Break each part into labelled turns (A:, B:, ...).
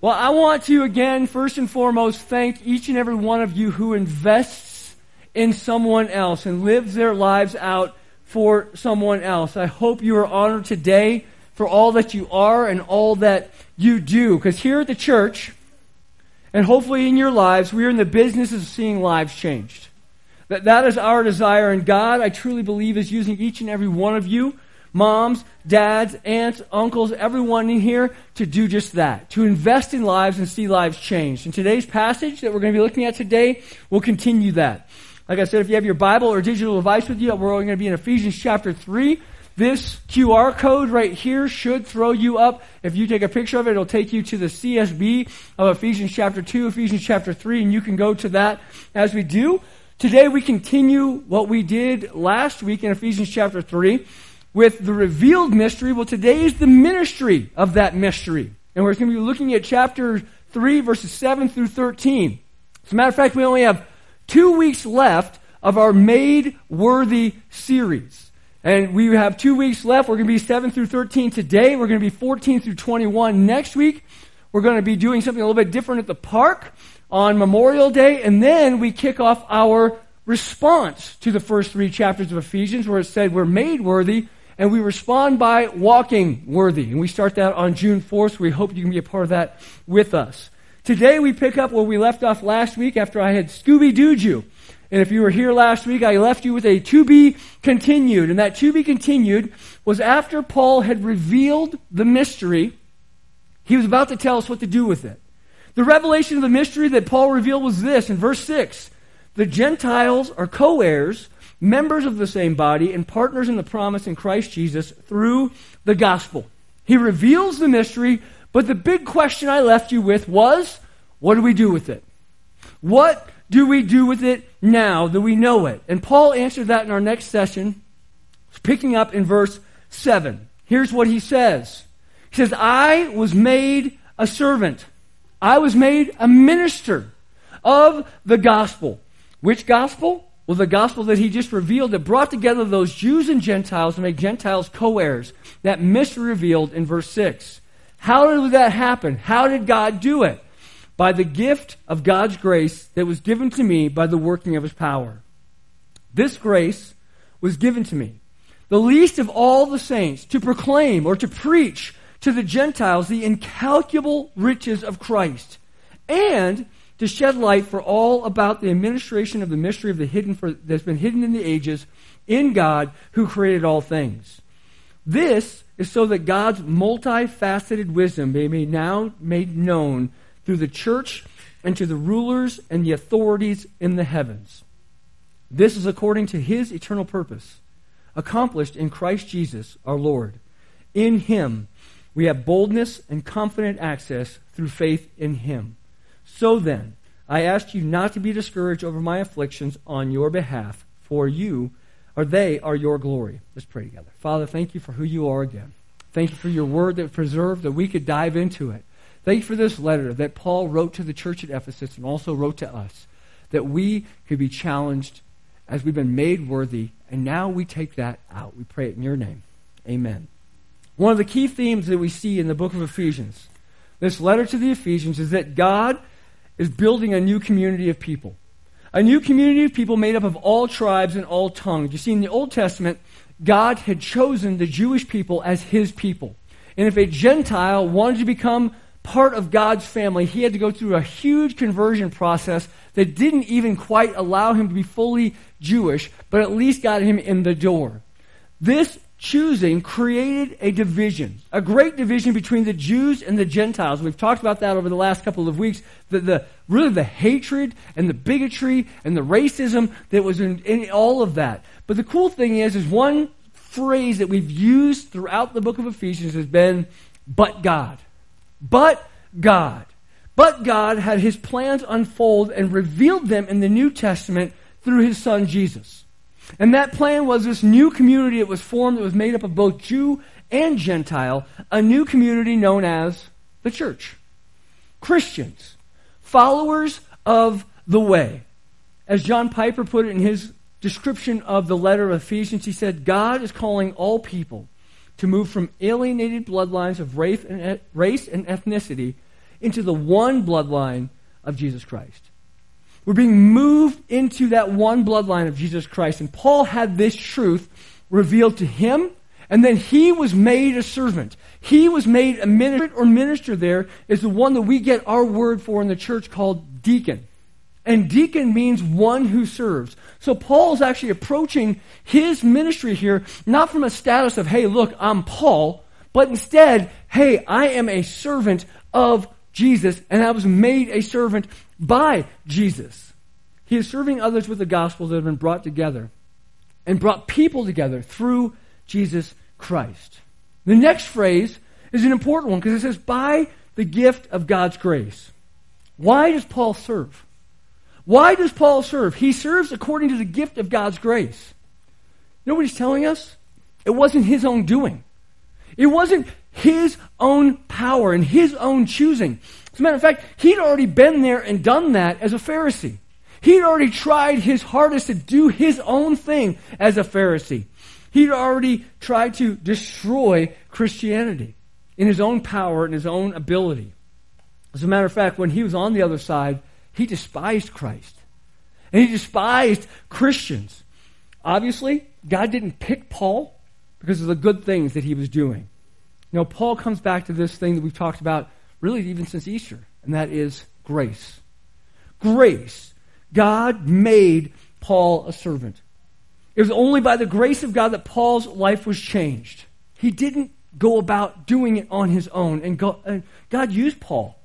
A: Well, I want to again, first and foremost, thank each and every one of you who invests in someone else and lives their lives out for someone else. I hope you are honored today for all that you are and all that you do. Because here at the church, and hopefully in your lives, we are in the business of seeing lives changed. That, that is our desire, and God, I truly believe, is using each and every one of you moms, dads, aunts, uncles, everyone in here to do just that, to invest in lives and see lives changed. And today's passage that we're going to be looking at today will continue that. Like I said, if you have your Bible or digital device with you, we're going to be in Ephesians chapter 3. This QR code right here should throw you up. If you take a picture of it, it'll take you to the CSB of Ephesians chapter 2, Ephesians chapter 3, and you can go to that as we do. Today we continue what we did last week in Ephesians chapter 3 with the revealed mystery. Well, today is the ministry of that mystery. And we're going to be looking at chapter 3, verses 7 through 13. As a matter of fact, we only have two weeks left of our Made Worthy series. And we have two weeks left. We're going to be 7 through 13 today. We're going to be 14 through 21 next week. We're going to be doing something a little bit different at the park on Memorial Day. And then we kick off our response to the first three chapters of Ephesians where it said we're made worthy and we respond by walking worthy. And we start that on June 4th. We hope you can be a part of that with us. Today we pick up where we left off last week after I had Scooby Dooed you. And if you were here last week, I left you with a to be continued. And that to be continued was after Paul had revealed the mystery, he was about to tell us what to do with it. The revelation of the mystery that Paul revealed was this in verse 6 The Gentiles are co heirs members of the same body, and partners in the promise in Christ Jesus through the gospel. He reveals the mystery, but the big question I left you with was what do we do with it? What do we do with it now that we know it? And Paul answered that in our next session, picking up in verse 7. Here's what he says He says, I was made a servant, I was made a minister of the gospel. Which gospel? Well, the gospel that he just revealed that brought together those Jews and Gentiles to make Gentiles co heirs, that mystery revealed in verse 6. How did that happen? How did God do it? By the gift of God's grace that was given to me by the working of his power. This grace was given to me, the least of all the saints, to proclaim or to preach to the Gentiles the incalculable riches of Christ and to shed light for all about the administration of the mystery of the hidden for, that's been hidden in the ages in God who created all things. This is so that God's multifaceted wisdom may be now made known through the church and to the rulers and the authorities in the heavens. This is according to his eternal purpose, accomplished in Christ Jesus our Lord. In him we have boldness and confident access through faith in him. So then, I ask you not to be discouraged over my afflictions on your behalf, for you or they are your glory. Let's pray together. Father, thank you for who you are again. Thank you for your word that preserved that we could dive into it. Thank you for this letter that Paul wrote to the church at Ephesus and also wrote to us, that we could be challenged as we've been made worthy, and now we take that out. We pray it in your name. Amen. One of the key themes that we see in the book of Ephesians, this letter to the Ephesians, is that God is building a new community of people. A new community of people made up of all tribes and all tongues. You see, in the Old Testament, God had chosen the Jewish people as his people. And if a Gentile wanted to become part of God's family, he had to go through a huge conversion process that didn't even quite allow him to be fully Jewish, but at least got him in the door. This choosing created a division, a great division between the Jews and the Gentiles. We've talked about that over the last couple of weeks. The, the really the hatred and the bigotry and the racism that was in, in all of that. But the cool thing is, is one phrase that we've used throughout the book of Ephesians has been, "But God, but God." But God had his plans unfold and revealed them in the New Testament through his son Jesus. And that plan was this new community that was formed that was made up of both Jew and Gentile, a new community known as the church. Christians, followers of the way. As John Piper put it in his description of the letter of Ephesians, he said, God is calling all people to move from alienated bloodlines of race and, ethnicity into the one bloodline of Jesus Christ. We're being moved into that one bloodline of Jesus Christ. And Paul had this truth revealed to him, and then he was made a servant. He was made a minister or minister there is the one that we get our word for in the church called deacon. And deacon means one who serves. So Paul is actually approaching his ministry here not from a status of, hey, look, I'm Paul, but instead, hey, I am a servant of Jesus, and I was made a servant by Jesus. He is serving others with the gospel that have been brought together and brought people together through Jesus Christ. The next phrase is an important one because it says, by the gift of God's grace. Why does Paul serve? Why does Paul serve? He serves according to the gift of God's grace. You know what he's telling us? It wasn't his own doing. It wasn't his own power and his own choosing. As a matter of fact, he'd already been there and done that as a Pharisee. He'd already tried his hardest to do his own thing as a Pharisee. He'd already tried to destroy Christianity in his own power and his own ability. As a matter of fact, when he was on the other side, he despised Christ. And he despised Christians. Obviously, God didn't pick Paul because of the good things that he was doing. You know, Paul comes back to this thing that we've talked about really even since Easter, and that is grace. Grace. God made Paul a servant. It was only by the grace of God that Paul's life was changed. He didn't go about doing it on his own, and God used Paul.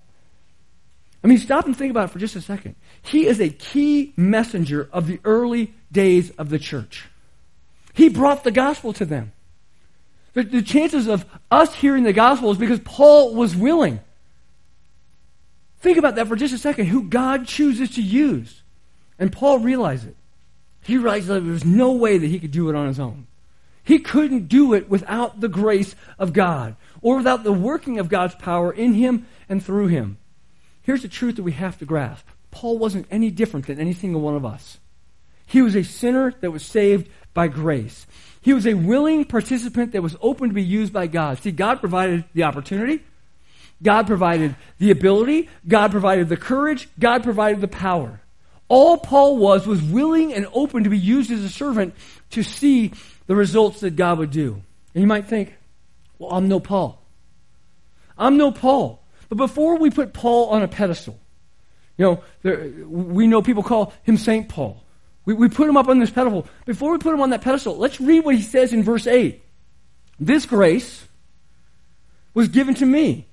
A: I mean, stop and think about it for just a second. He is a key messenger of the early days of the church. He brought the gospel to them. The, the chances of us hearing the gospel is because Paul was willing. Think about that for just a second. Who God chooses to use. And Paul realized it. He realized that there was no way that he could do it on his own. He couldn't do it without the grace of God or without the working of God's power in him and through him. Here's the truth that we have to grasp Paul wasn't any different than any single one of us. He was a sinner that was saved by grace. He was a willing participant that was open to be used by God. See, God provided the opportunity, God provided the ability, God provided the courage, God provided the power. All Paul was was willing and open to be used as a servant to see the results that God would do. And you might think, well, I'm no Paul. I'm no Paul. But before we put Paul on a pedestal, you know, there, we know people call him St. Paul. We, we put him up on this pedestal. Before we put him on that pedestal, let's read what he says in verse 8. This grace was given to me,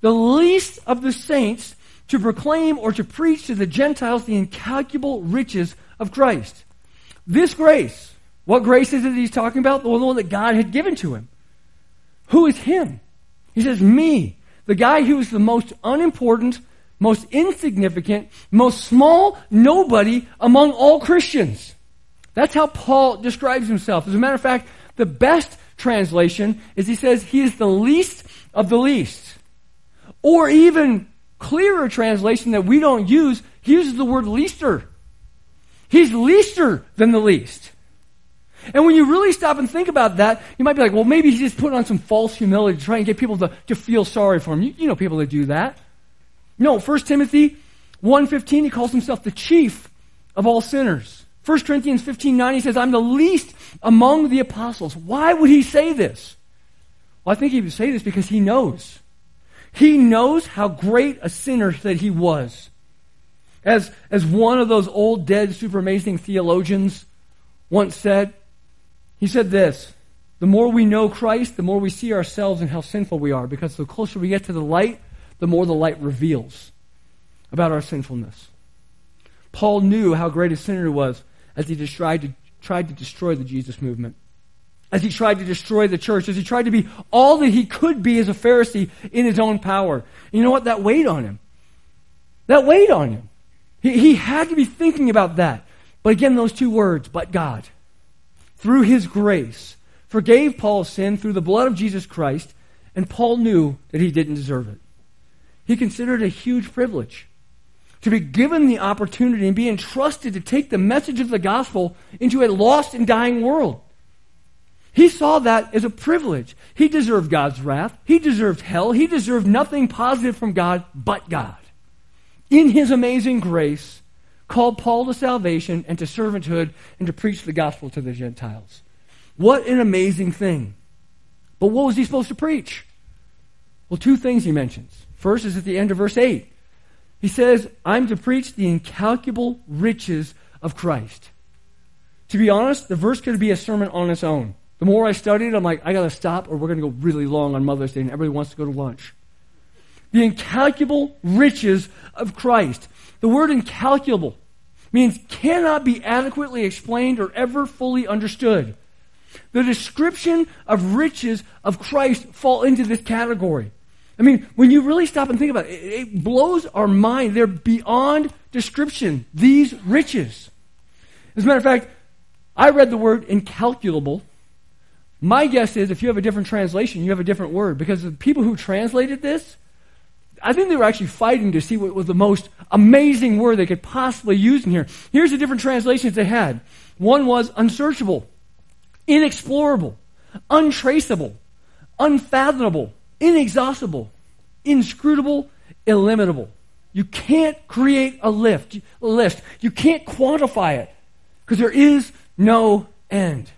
A: the least of the saints, to proclaim or to preach to the Gentiles the incalculable riches of Christ. This grace, what grace is it he's talking about? The one that God had given to him. Who is him? He says, Me, the guy who is the most unimportant, most insignificant, most small nobody among all Christians. That's how Paul describes himself. As a matter of fact, the best translation is he says he is the least of the least. Or even clearer translation that we don't use, he uses the word leaster. He's leaster than the least. And when you really stop and think about that, you might be like, well, maybe he's just putting on some false humility to try and get people to, to feel sorry for him. You, you know people that do that. No, 1 Timothy 1.15, he calls himself the chief of all sinners. 1 Corinthians 15.9, he says, I'm the least among the apostles. Why would he say this? Well, I think he would say this because he knows. He knows how great a sinner that he was. As, as one of those old, dead, super amazing theologians once said, he said this The more we know Christ, the more we see ourselves and how sinful we are, because the closer we get to the light, the more the light reveals about our sinfulness. Paul knew how great a sinner he was as he tried to, tried to destroy the Jesus movement, as he tried to destroy the church, as he tried to be all that he could be as a Pharisee in his own power. And you know what? That weighed on him. That weighed on him. He, he had to be thinking about that. But again, those two words, but God, through his grace, forgave Paul's sin through the blood of Jesus Christ, and Paul knew that he didn't deserve it. He considered it a huge privilege to be given the opportunity and be entrusted to take the message of the gospel into a lost and dying world. He saw that as a privilege. He deserved God's wrath. He deserved hell. He deserved nothing positive from God but God. In his amazing grace, called Paul to salvation and to servanthood and to preach the gospel to the Gentiles. What an amazing thing. But what was he supposed to preach? Well, two things he mentions. First is at the end of verse 8. He says, I'm to preach the incalculable riches of Christ. To be honest, the verse could be a sermon on its own. The more I studied, I'm like, I got to stop or we're to go really long on Mother's Day and everybody wants to go to lunch. The incalculable riches of Christ. The word incalculable means cannot be adequately explained or ever fully understood. The description of riches of Christ fall into this category. I mean, when you really stop and think about it, it blows our mind. They're beyond description, these riches. As a matter of fact, I read the word incalculable. My guess is if you have a different translation, you have a different word because the people who translated this, I think they were actually fighting to see what was the most amazing word they could possibly use in here. Here's the different translations they had. One was unsearchable, inexplorable, untraceable, unfathomable, inexhaustible, inscrutable, illimitable. You can't create a lift, a list. You can't quantify it because there is no end.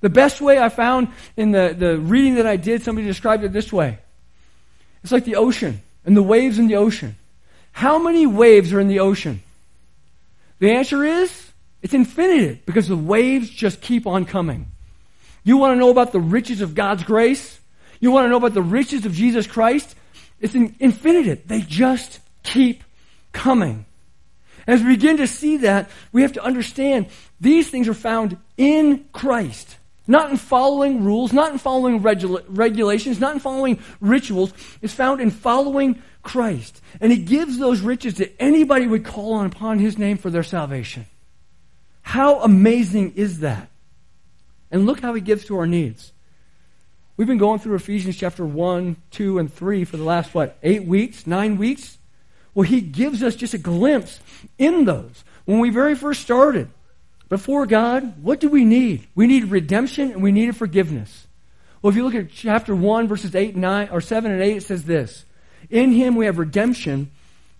A: The best way I found in the, the reading that I did, somebody described it this way. It's like the ocean and the waves in the ocean. How many waves are in the ocean? The answer is it's infinite because the waves just keep on coming. You want to know about the riches of God's grace? You want to know about the riches of Jesus Christ? It's infinite. They just keep coming. As we begin to see that, we have to understand these things are found in Christ. Not in following rules, not in following regula- regulations, not in following rituals. It's found in following Christ. And He gives those riches to anybody who would call on upon His name for their salvation. How amazing is that? And look how He gives to our needs. We've been going through Ephesians chapter 1, 2, and 3 for the last, what, eight weeks, nine weeks? Well, he gives us just a glimpse in those. When we very first started, before God, what do we need? We need redemption and we needed forgiveness. Well, if you look at chapter 1, verses 8 and 9, or 7 and 8, it says this In him we have redemption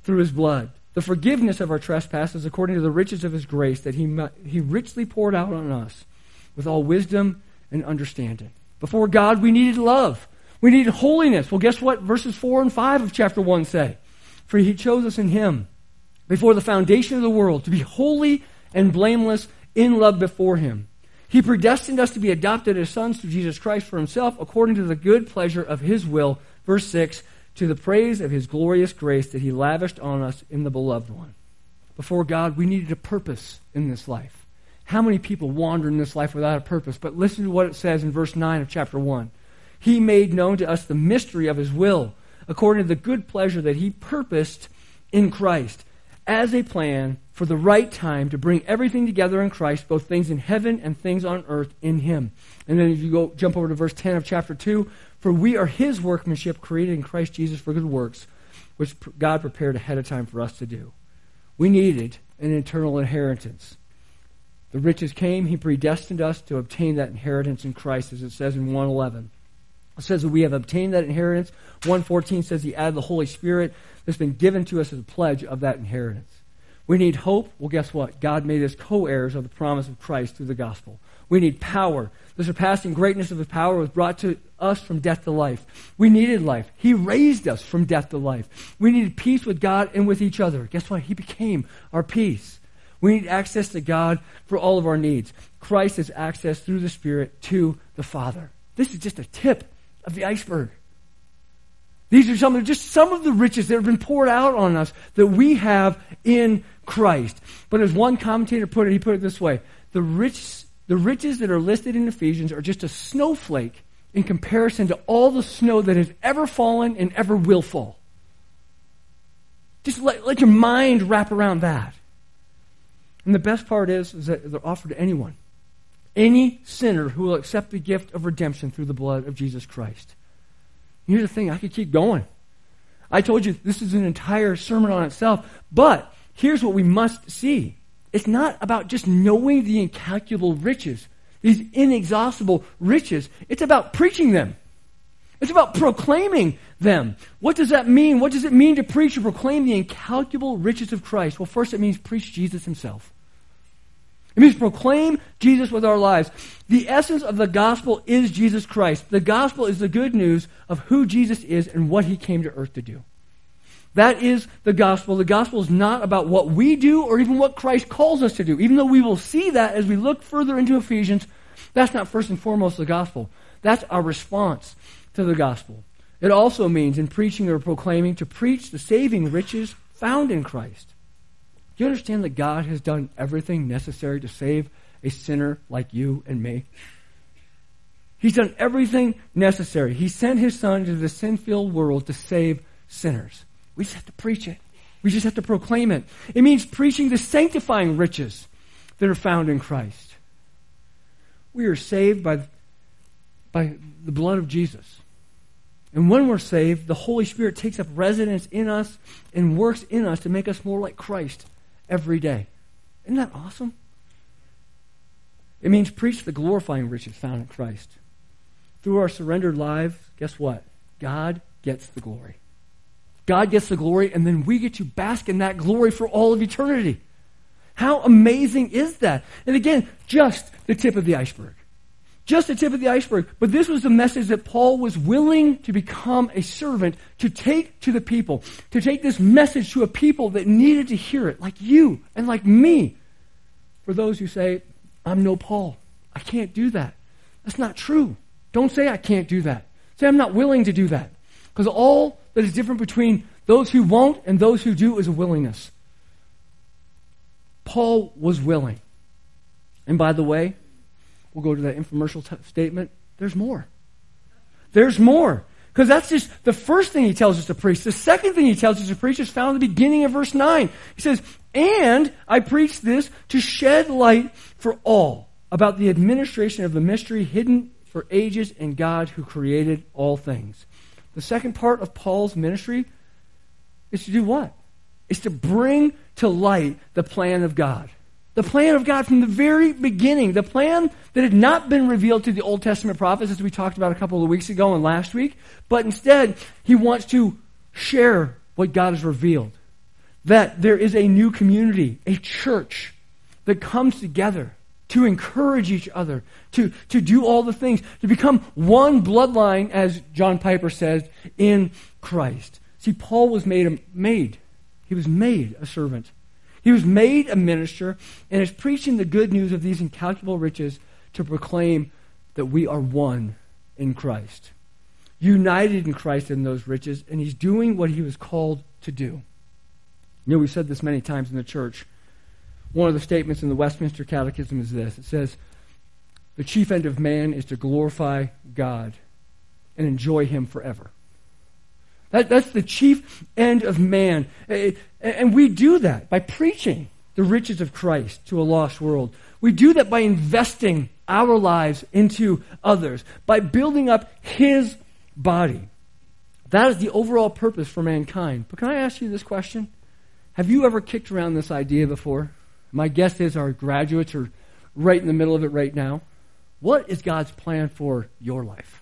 A: through his blood, the forgiveness of our trespasses according to the riches of his grace that he, he richly poured out on us with all wisdom and understanding. Before God, we needed love. We needed holiness. Well, guess what verses 4 and 5 of chapter 1 say? For he chose us in him before the foundation of the world to be holy and blameless in love before him. He predestined us to be adopted as sons through Jesus Christ for himself according to the good pleasure of his will. Verse 6 To the praise of his glorious grace that he lavished on us in the beloved one. Before God, we needed a purpose in this life. How many people wander in this life without a purpose? But listen to what it says in verse 9 of chapter 1. He made known to us the mystery of his will, according to the good pleasure that he purposed in Christ, as a plan for the right time to bring everything together in Christ, both things in heaven and things on earth in him. And then if you go jump over to verse 10 of chapter 2, for we are his workmanship created in Christ Jesus for good works, which God prepared ahead of time for us to do. We needed an eternal inheritance. The riches came, he predestined us to obtain that inheritance in Christ, as it says in 111. It says that we have obtained that inheritance. 114 says he added the Holy Spirit that's been given to us as a pledge of that inheritance. We need hope. Well, guess what? God made us co heirs of the promise of Christ through the gospel. We need power. The surpassing greatness of his power was brought to us from death to life. We needed life. He raised us from death to life. We needed peace with God and with each other. Guess what? He became our peace. We need access to God for all of our needs. Christ has access through the Spirit to the Father. This is just a tip of the iceberg. These are some of just some of the riches that have been poured out on us that we have in Christ. But as one commentator put it, he put it this way: the rich, the riches that are listed in Ephesians are just a snowflake in comparison to all the snow that has ever fallen and ever will fall. Just let, let your mind wrap around that. And the best part is, is that they're offered to anyone. Any sinner who will accept the gift of redemption through the blood of Jesus Christ. Here's the thing, I could keep going. I told you this is an entire sermon on itself, but here's what we must see. It's not about just knowing the incalculable riches. these inexhaustible riches. It's about preaching them. It's about proclaiming them. What does that mean? What does it mean to preach or proclaim the incalculable riches of Christ? Well, first it means preach Jesus himself. It means proclaim Jesus with our lives. The essence of the gospel is Jesus Christ. The gospel is the good news of who Jesus is and what he came to earth to do. That is the gospel. The gospel is not about what we do or even what Christ calls us to do. Even though we will see that as we look further into Ephesians, that's not first and foremost the gospel. That's our response to the gospel. It also means in preaching or proclaiming to preach the saving riches found in Christ. Do you understand that God has done everything necessary to save a sinner like you and me? He's done everything necessary. He sent his son to the sin filled world to save sinners. We just have to preach it. We just have to proclaim it. It means preaching the sanctifying riches that are found in Christ. We are saved by, by the blood of Jesus. And when we're saved, the Holy Spirit takes up residence in us and works in us to make us more like Christ every day. Isn't that awesome? It means preach the glorifying riches found in Christ. Through our surrendered lives, guess what? God gets the glory. God gets the glory, and then we get to bask in that glory for all of eternity. How amazing is that? And again, just the tip of the iceberg. Just the tip of the iceberg. But this was the message that Paul was willing to become a servant to take to the people, to take this message to a people that needed to hear it, like you and like me. For those who say, I'm no Paul, I can't do that. That's not true. Don't say I can't do that. Say I'm not willing to do that. Because all that is different between those who won't and those who do is a willingness. Paul was willing. And by the way, We'll go to that infomercial t- statement. There's more. There's more. Because that's just the first thing he tells us to preach. The second thing he tells us to preach is found in the beginning of verse 9. He says, And I preach this to shed light for all about the administration of the mystery hidden for ages in God who created all things. The second part of Paul's ministry is to do what? Is to bring to light the plan of God. The plan of God from the very beginning, the plan that had not been revealed to the Old Testament prophets, as we talked about a couple of weeks ago and last week, but instead, he wants to share what God has revealed. That there is a new community, a church that comes together to encourage each other, to, to do all the things, to become one bloodline, as John Piper says, in Christ. See, Paul was made, made. He was made a servant he was made a minister and is preaching the good news of these incalculable riches to proclaim that we are one in Christ, united in Christ in those riches, and he's doing what he was called to do. You know, we've said this many times in the church. One of the statements in the Westminster Catechism is this it says, The chief end of man is to glorify God and enjoy him forever. That, that's the chief end of man. And we do that by preaching the riches of Christ to a lost world. We do that by investing our lives into others, by building up His body. That is the overall purpose for mankind. But can I ask you this question? Have you ever kicked around this idea before? My guess is our graduates are right in the middle of it right now. What is God's plan for your life?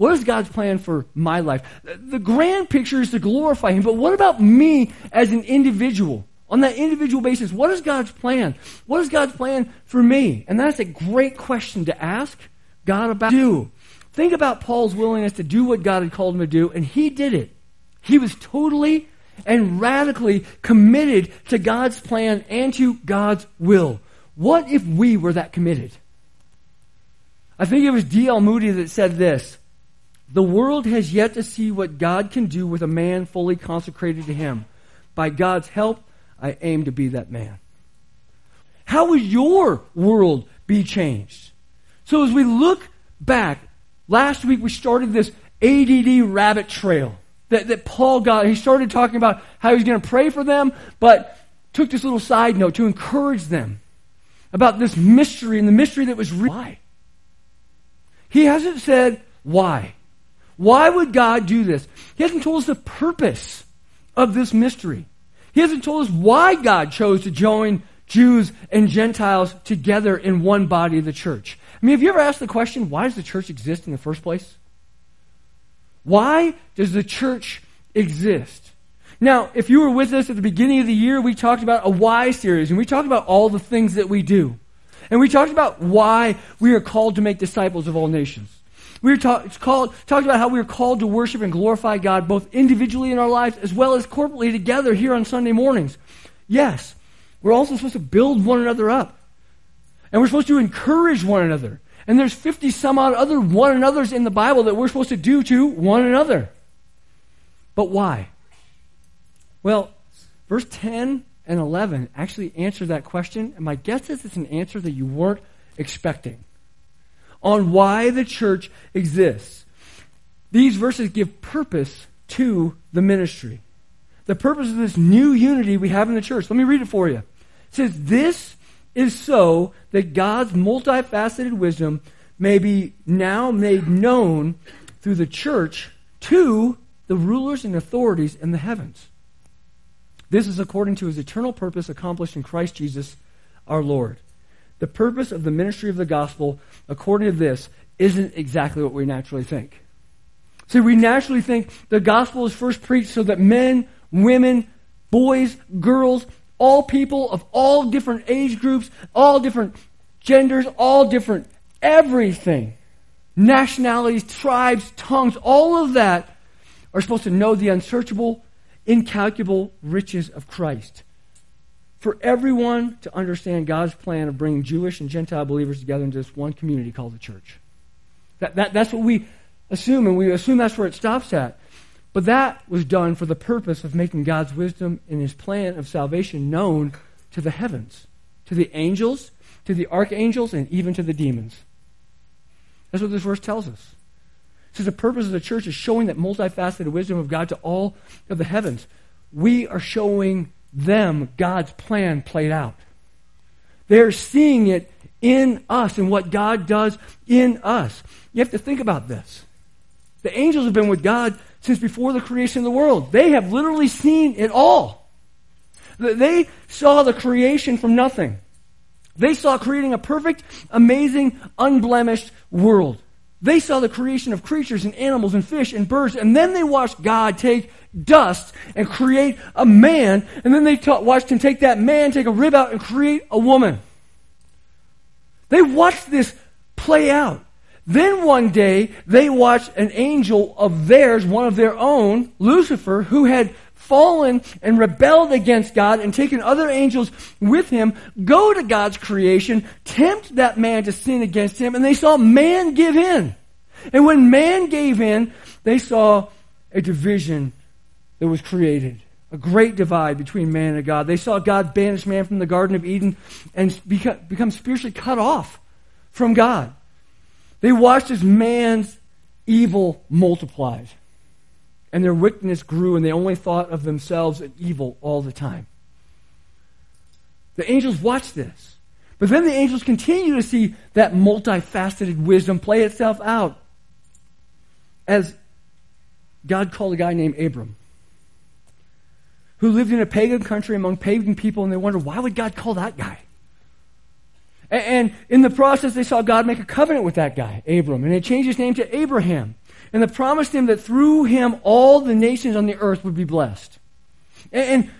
A: What is God's plan for my life? The grand picture is to glorify Him, but what about me as an individual? On that individual basis, what is God's plan? What is God's plan for me? And that's a great question to ask God about. Do. Think about Paul's willingness to do what God had called him to do, and he did it. He was totally and radically committed to God's plan and to God's will. What if we were that committed? I think it was D.L. Moody that said this the world has yet to see what God can do with a man fully consecrated to Him. By God's help, I aim to be that man. How would your world be changed? So as we look back, last week we started this ADD rabbit trail that, that Paul got. He started talking about how he's going to pray for them, but took this little side note to encourage them about this mystery and the mystery that was real. Why? He hasn't said why. Why would God do this? He hasn't told us the purpose of this mystery. He hasn't told us why God chose to join Jews and Gentiles together in one body of the church. I mean, have you ever asked the question, why does the church exist in the first place? Why does the church exist? Now, if you were with us at the beginning of the year, we talked about a why series, and we talked about all the things that we do. And we talked about why we are called to make disciples of all nations. We were talk, called, talked about how we are called to worship and glorify God both individually in our lives as well as corporately together here on Sunday mornings. Yes, we're also supposed to build one another up. And we're supposed to encourage one another. And there's 50 some odd other one another's in the Bible that we're supposed to do to one another. But why? Well, verse 10 and 11 actually answer that question. And my guess is it's an answer that you weren't expecting on why the church exists. These verses give purpose to the ministry. The purpose of this new unity we have in the church. Let me read it for you. It says, This is so that God's multifaceted wisdom may be now made known through the church to the rulers and authorities in the heavens. This is according to his eternal purpose accomplished in Christ Jesus our Lord. The purpose of the ministry of the gospel, according to this, isn't exactly what we naturally think. See, we naturally think the gospel is first preached so that men, women, boys, girls, all people of all different age groups, all different genders, all different everything, nationalities, tribes, tongues, all of that are supposed to know the unsearchable, incalculable riches of Christ for everyone to understand God's plan of bringing Jewish and Gentile believers together into this one community called the church. That, that, that's what we assume, and we assume that's where it stops at. But that was done for the purpose of making God's wisdom and his plan of salvation known to the heavens, to the angels, to the archangels, and even to the demons. That's what this verse tells us. Says the purpose of the church is showing that multifaceted wisdom of God to all of the heavens. We are showing them God's plan played out. They're seeing it in us and what God does in us. You have to think about this. The angels have been with God since before the creation of the world. They have literally seen it all. They saw the creation from nothing. They saw creating a perfect, amazing, unblemished world. They saw the creation of creatures and animals and fish and birds, and then they watched God take dust and create a man, and then they ta- watched him take that man, take a rib out, and create a woman. They watched this play out. Then one day, they watched an angel of theirs, one of their own, Lucifer, who had fallen and rebelled against God and taken other angels with him, go to God's creation, tempt that man to sin against him, and they saw man give in. And when man gave in, they saw a division that was created. A great divide between man and God. They saw God banish man from the Garden of Eden and become, spiritually cut off from God. They watched as man's evil multiplied and their wickedness grew, and they only thought of themselves as evil all the time. The angels watched this. But then the angels continue to see that multifaceted wisdom play itself out. As God called a guy named Abram, who lived in a pagan country among pagan people, and they wondered, why would God call that guy? And in the process, they saw God make a covenant with that guy, Abram, and they changed his name to Abraham. And they promised him that through him all the nations on the earth would be blessed. And,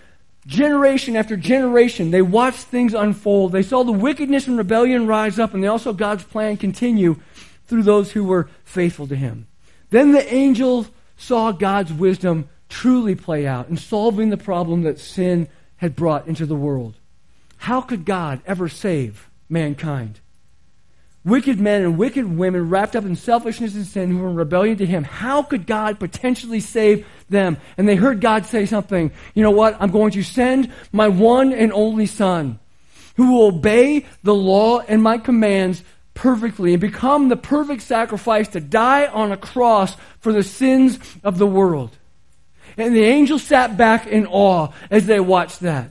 A: generation after generation, they watched things unfold. They saw the wickedness and rebellion rise up, and they also God's plan continue through those who were faithful to him. Then the angels saw God's wisdom truly play out in solving the problem that sin had brought into the world. How could God ever save mankind? Wicked men and wicked women wrapped up in selfishness and sin who were in rebellion to him. How could God potentially save them? And they heard God say something. You know what? I'm going to send my one and only son who will obey the law and my commands perfectly and become the perfect sacrifice to die on a cross for the sins of the world. And the angels sat back in awe as they watched that.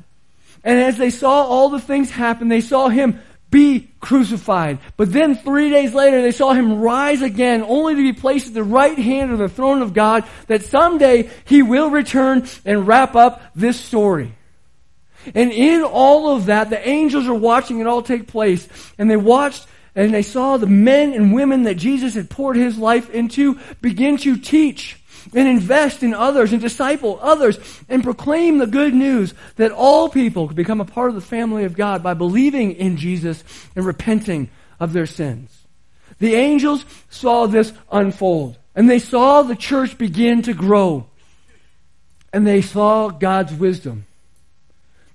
A: And as they saw all the things happen, they saw him be crucified. But then three days later, they saw him rise again, only to be placed at the right hand of the throne of God, that someday he will return and wrap up this story. And in all of that, the angels are watching it all take place. And they watched and they saw the men and women that Jesus had poured his life into begin to teach and invest in others and disciple others and proclaim the good news that all people could become a part of the family of God by believing in Jesus and repenting of their sins. The angels saw this unfold and they saw the church begin to grow and they saw God's wisdom.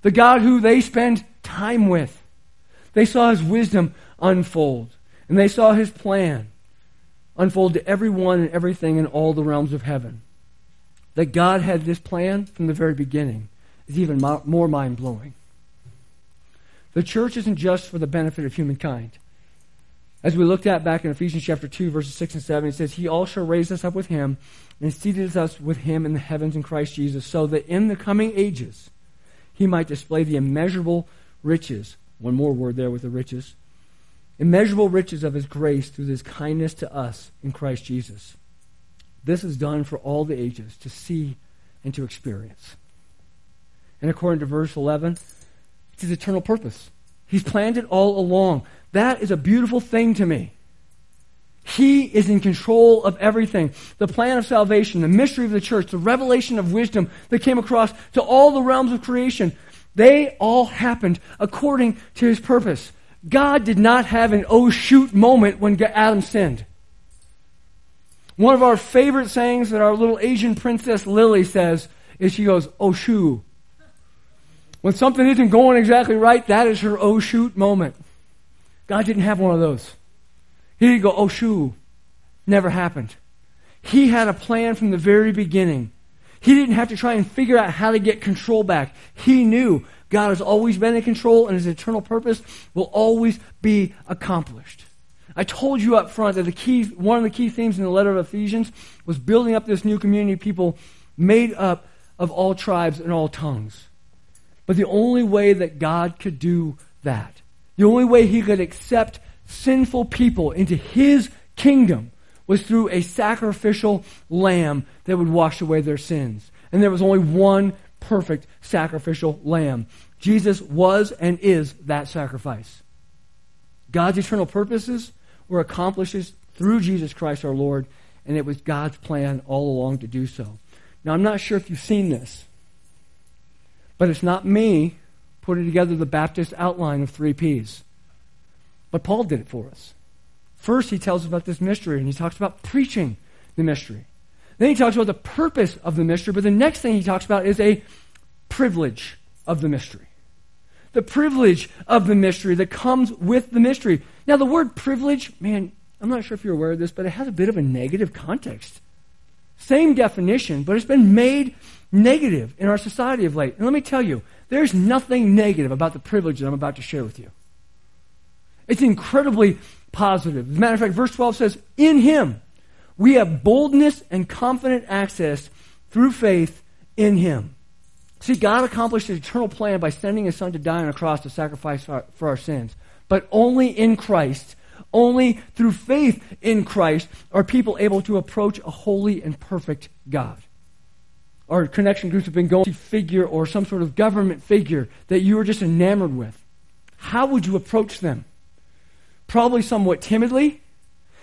A: The God who they spend time with. They saw his wisdom unfold and they saw his plan unfold to everyone and everything in all the realms of heaven. That God had this plan from the very beginning is even more mind blowing. The church isn't just for the benefit of humankind. As we looked at back in Ephesians chapter 2, verses 6 and 7, it says, He also raised us up with him and seated us with him in the heavens in Christ Jesus, so that in the coming ages he might display the immeasurable riches. One more word there with the riches immeasurable riches of his grace through his kindness to us in Christ Jesus. This is done for all the ages to see and to experience. And according to verse 11, it's his eternal purpose. He's planned it all along. That is a beautiful thing to me. He is in control of everything. The plan of salvation, the mystery of the church, the revelation of wisdom that came across to all the realms of creation, they all happened according to his purpose. God did not have an oh shoot moment when Adam sinned. One of our favorite sayings that our little Asian princess Lily says is she goes, oh shoo. When something isn't going exactly right, that is her oh shoot moment. God didn't have one of those. He didn't go, oh shoo. Never happened. He had a plan from the very beginning. He didn't have to try and figure out how to get control back. He knew God has always been in control, and his eternal purpose will always be accomplished. I told you up front that the key, one of the key themes in the letter of Ephesians was building up this new community of people made up of all tribes and all tongues. But the only way that God could do that, the only way he could accept sinful people into his kingdom was through a sacrificial lamb that would wash away their sins. And there was only one perfect sacrificial lamb. Jesus was and is that sacrifice. God's eternal purposes were accomplished through Jesus Christ our Lord, and it was God's plan all along to do so. Now, I'm not sure if you've seen this, but it's not me putting together the Baptist outline of three P's. But Paul did it for us. First, he tells about this mystery, and he talks about preaching the mystery. Then he talks about the purpose of the mystery, but the next thing he talks about is a privilege of the mystery. The privilege of the mystery that comes with the mystery. Now, the word privilege, man, I'm not sure if you're aware of this, but it has a bit of a negative context. Same definition, but it's been made negative in our society of late. And let me tell you, there's nothing negative about the privilege that I'm about to share with you. It's incredibly positive. As a matter of fact, verse 12 says, In him we have boldness and confident access through faith in him. See, God accomplished his eternal plan by sending his son to die on a cross to sacrifice for our, sins. But only in Christ, only through faith in Christ, are people able to approach a holy and perfect God. Our connection groups have been going to figure or some sort of government figure that you are just enamored with. How would you approach them? Probably somewhat timidly,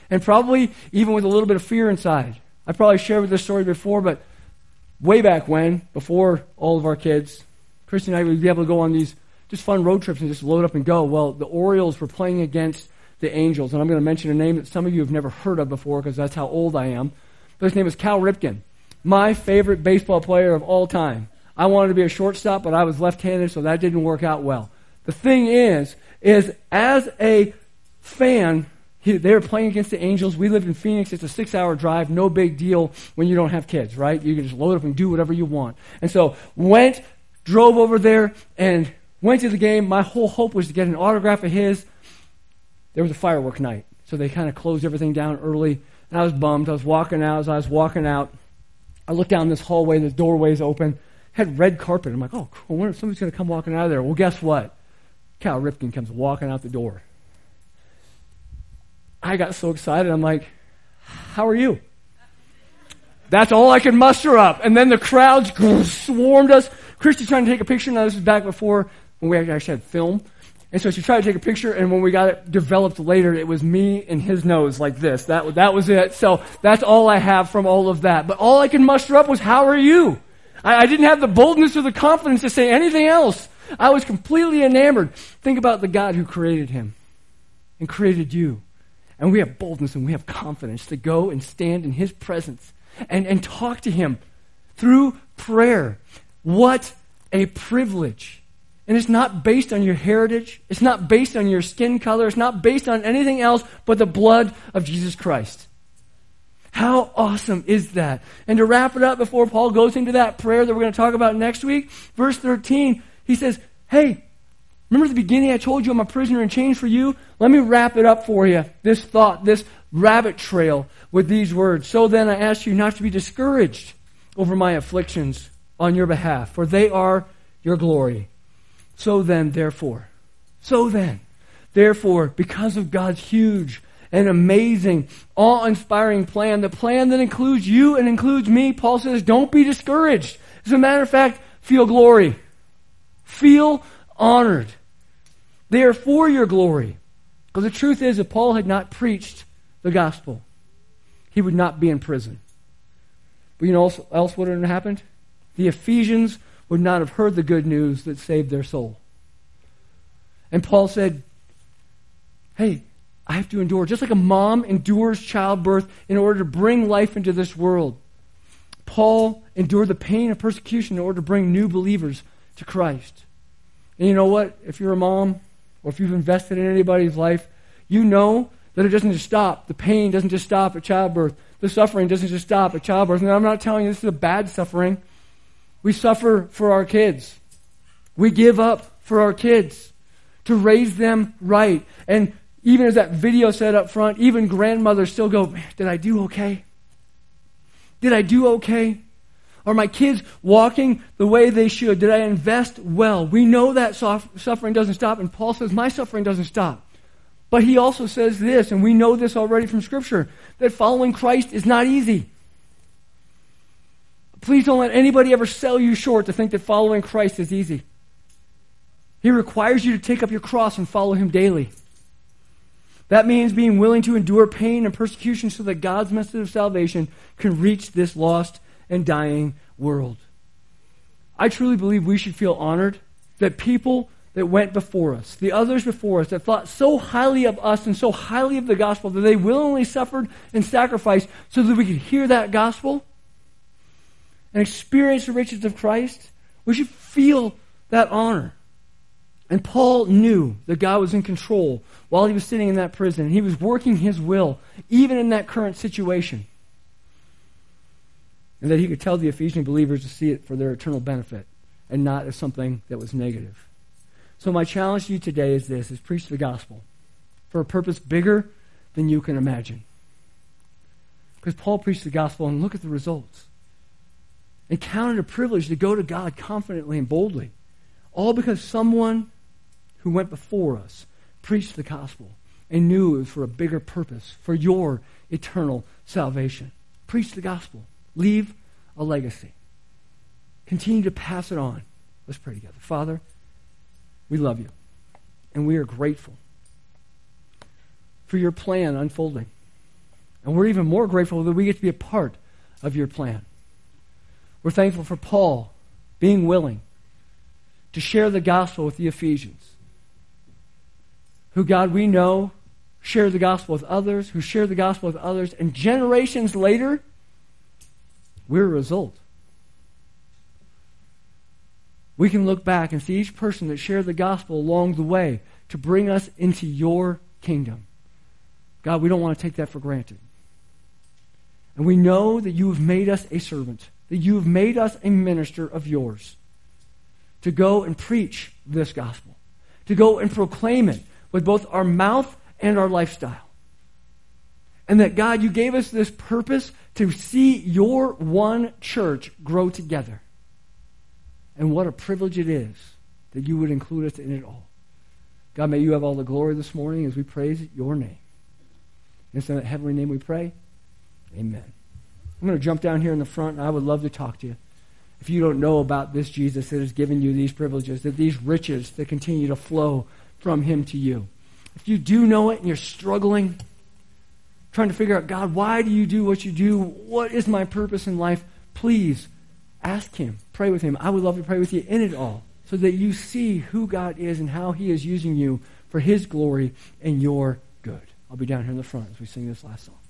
A: and probably even with a little bit of fear inside. I probably shared this story before, but way back when, before all of our kids, Christy and I would be able to go on these just fun road trips and just load up and go. Well, the Orioles were playing against the Angels, and I'm going to mention a name that some of you have never heard of before because that's how old I am. But his name is Cal Ripken, my favorite baseball player of all time. I wanted to be a shortstop, but I was left-handed, so that didn't work out well. The thing is, is as a fan he, they were playing against the Angels. We lived in Phoenix. It's a six hour drive. No big deal when you don't have kids, right? You can just load up and do whatever you want. And so went, drove over there, and went to the game. My whole hope was to get an autograph of his. There was a firework night. So they kind of closed everything down early. And I was bummed. I was walking out. As I was walking out, I looked down this hallway. The doorway's open. Had red carpet. I'm like, oh, cool. I wonder if somebody's going to come walking out of there. Well, guess what? Cal Ripken comes walking out the door. I got so excited. I'm like, how are you? That's all I could muster up. And then the crowds swarmed us, Christy's trying to take a picture. Now, this is back before when we actually had film. And so she tried to take a picture, and when we got it developed later, it was me and his nose like this. That, that was it. So that's all I have from all of that. But all I could muster up was, How are you? I, I didn't have the boldness or the confidence to say anything else. I was completely enamored. Think about the God who created him and created you. And we have boldness and we have confidence to go and stand in his presence and, and talk to him through prayer. What a privilege. And it's not based on your heritage. It's not based on your skin color. It's not based on anything else but the blood of Jesus Christ. How awesome is that? And to wrap it up before Paul goes into that prayer that we're going to talk about next week, verse 13, he says, Hey, remember the beginning I told you I'm a prisoner in chains for you? Let me wrap it up for you. This thought, this rabbit trail with these words. So then I ask you not to be discouraged over my afflictions on your behalf, for they are your glory. So then, therefore, so then, therefore, because of God's huge and amazing, awe inspiring plan, the plan that includes you and includes me, Paul says, don't be discouraged. As a matter of fact, feel glory. Feel honored. They are for your glory. Because the truth is, if Paul had not preached the gospel, he would not be in prison. But you know else would have happened? The Ephesians would not have heard the good news that saved their soul. And Paul said, Hey, I have to endure. Just like a mom endures childbirth in order to bring life into this world, Paul endured the pain of persecution in order to bring new believers to Christ. And you know what? If you're a mom, or if you've invested in anybody's life, you know that it doesn't just stop. The pain doesn't just stop at childbirth. The suffering doesn't just stop at childbirth. And I'm not telling you this is a bad suffering. We suffer for our kids. We give up for our kids to raise them right. And even as that video said up front, even grandmothers still go, did I do okay? Did I do okay? Are my kids walking the way they should? Did I invest well? We know that suffering doesn't stop, and Paul says, My suffering doesn't stop. But he also says this, and we know this already from Scripture, that following Christ is not easy. Please don't let anybody ever sell you short to think that following Christ is easy. He requires you to take up your cross and follow him daily. That means being willing to endure pain and persecution so that God's message of salvation can reach this lost and dying world. I truly believe we should feel honored that people that went before us, the others before us, that thought so highly of us and so highly of the gospel that they willingly suffered and sacrificed so that we could hear that gospel and experience the riches of Christ, we should feel that honor. And Paul knew that God was in control while he was sitting in that prison. He was working his will, even in that current situation. And that he could tell the Ephesian believers to see it for their eternal benefit and not as something that was negative. So my challenge to you today is this is preach the gospel for a purpose bigger than you can imagine. Because Paul preached the gospel and look at the results and count it a privilege to go to God confidently and boldly. All because someone who went before us preached the gospel and knew it was for a bigger purpose, for your eternal salvation. Preach the gospel. Leave a legacy. Continue to pass it on. Let's pray together. Father, we love you, and we are grateful for your plan unfolding. And we're even more grateful that we get to be a part of your plan. We're thankful for Paul being willing to share the gospel with the Ephesians, who, God, we know share the gospel with others, who share the gospel with others, and generations later, we're a result. We can look back and see each person that shared the gospel along the way to bring us into your kingdom. God, we don't want to take that for granted. And we know that you have made us a servant that you have made us a minister of yours to go and preach this gospel, to go and proclaim it with both our mouth and our lifestyle. And that, God, you gave us this purpose to see your one church grow together. And what a privilege it is that you would include us in it all. God, may you have all the glory this morning as we praise your name. In that heavenly name we pray. Amen. I'm going to jump down here in the front, and I would love to talk to you. if you don't know about this Jesus that has given you these privileges, that these riches that continue to flow from him to you. If you do know it and you're struggling, trying to figure out, God, why do you do what you do? What is my purpose in life? Please ask him. Pray with him. I would love to pray with you in it all so that you see who God is and how he is using you for his glory and your good. I'll be down here in the front as we sing this last song.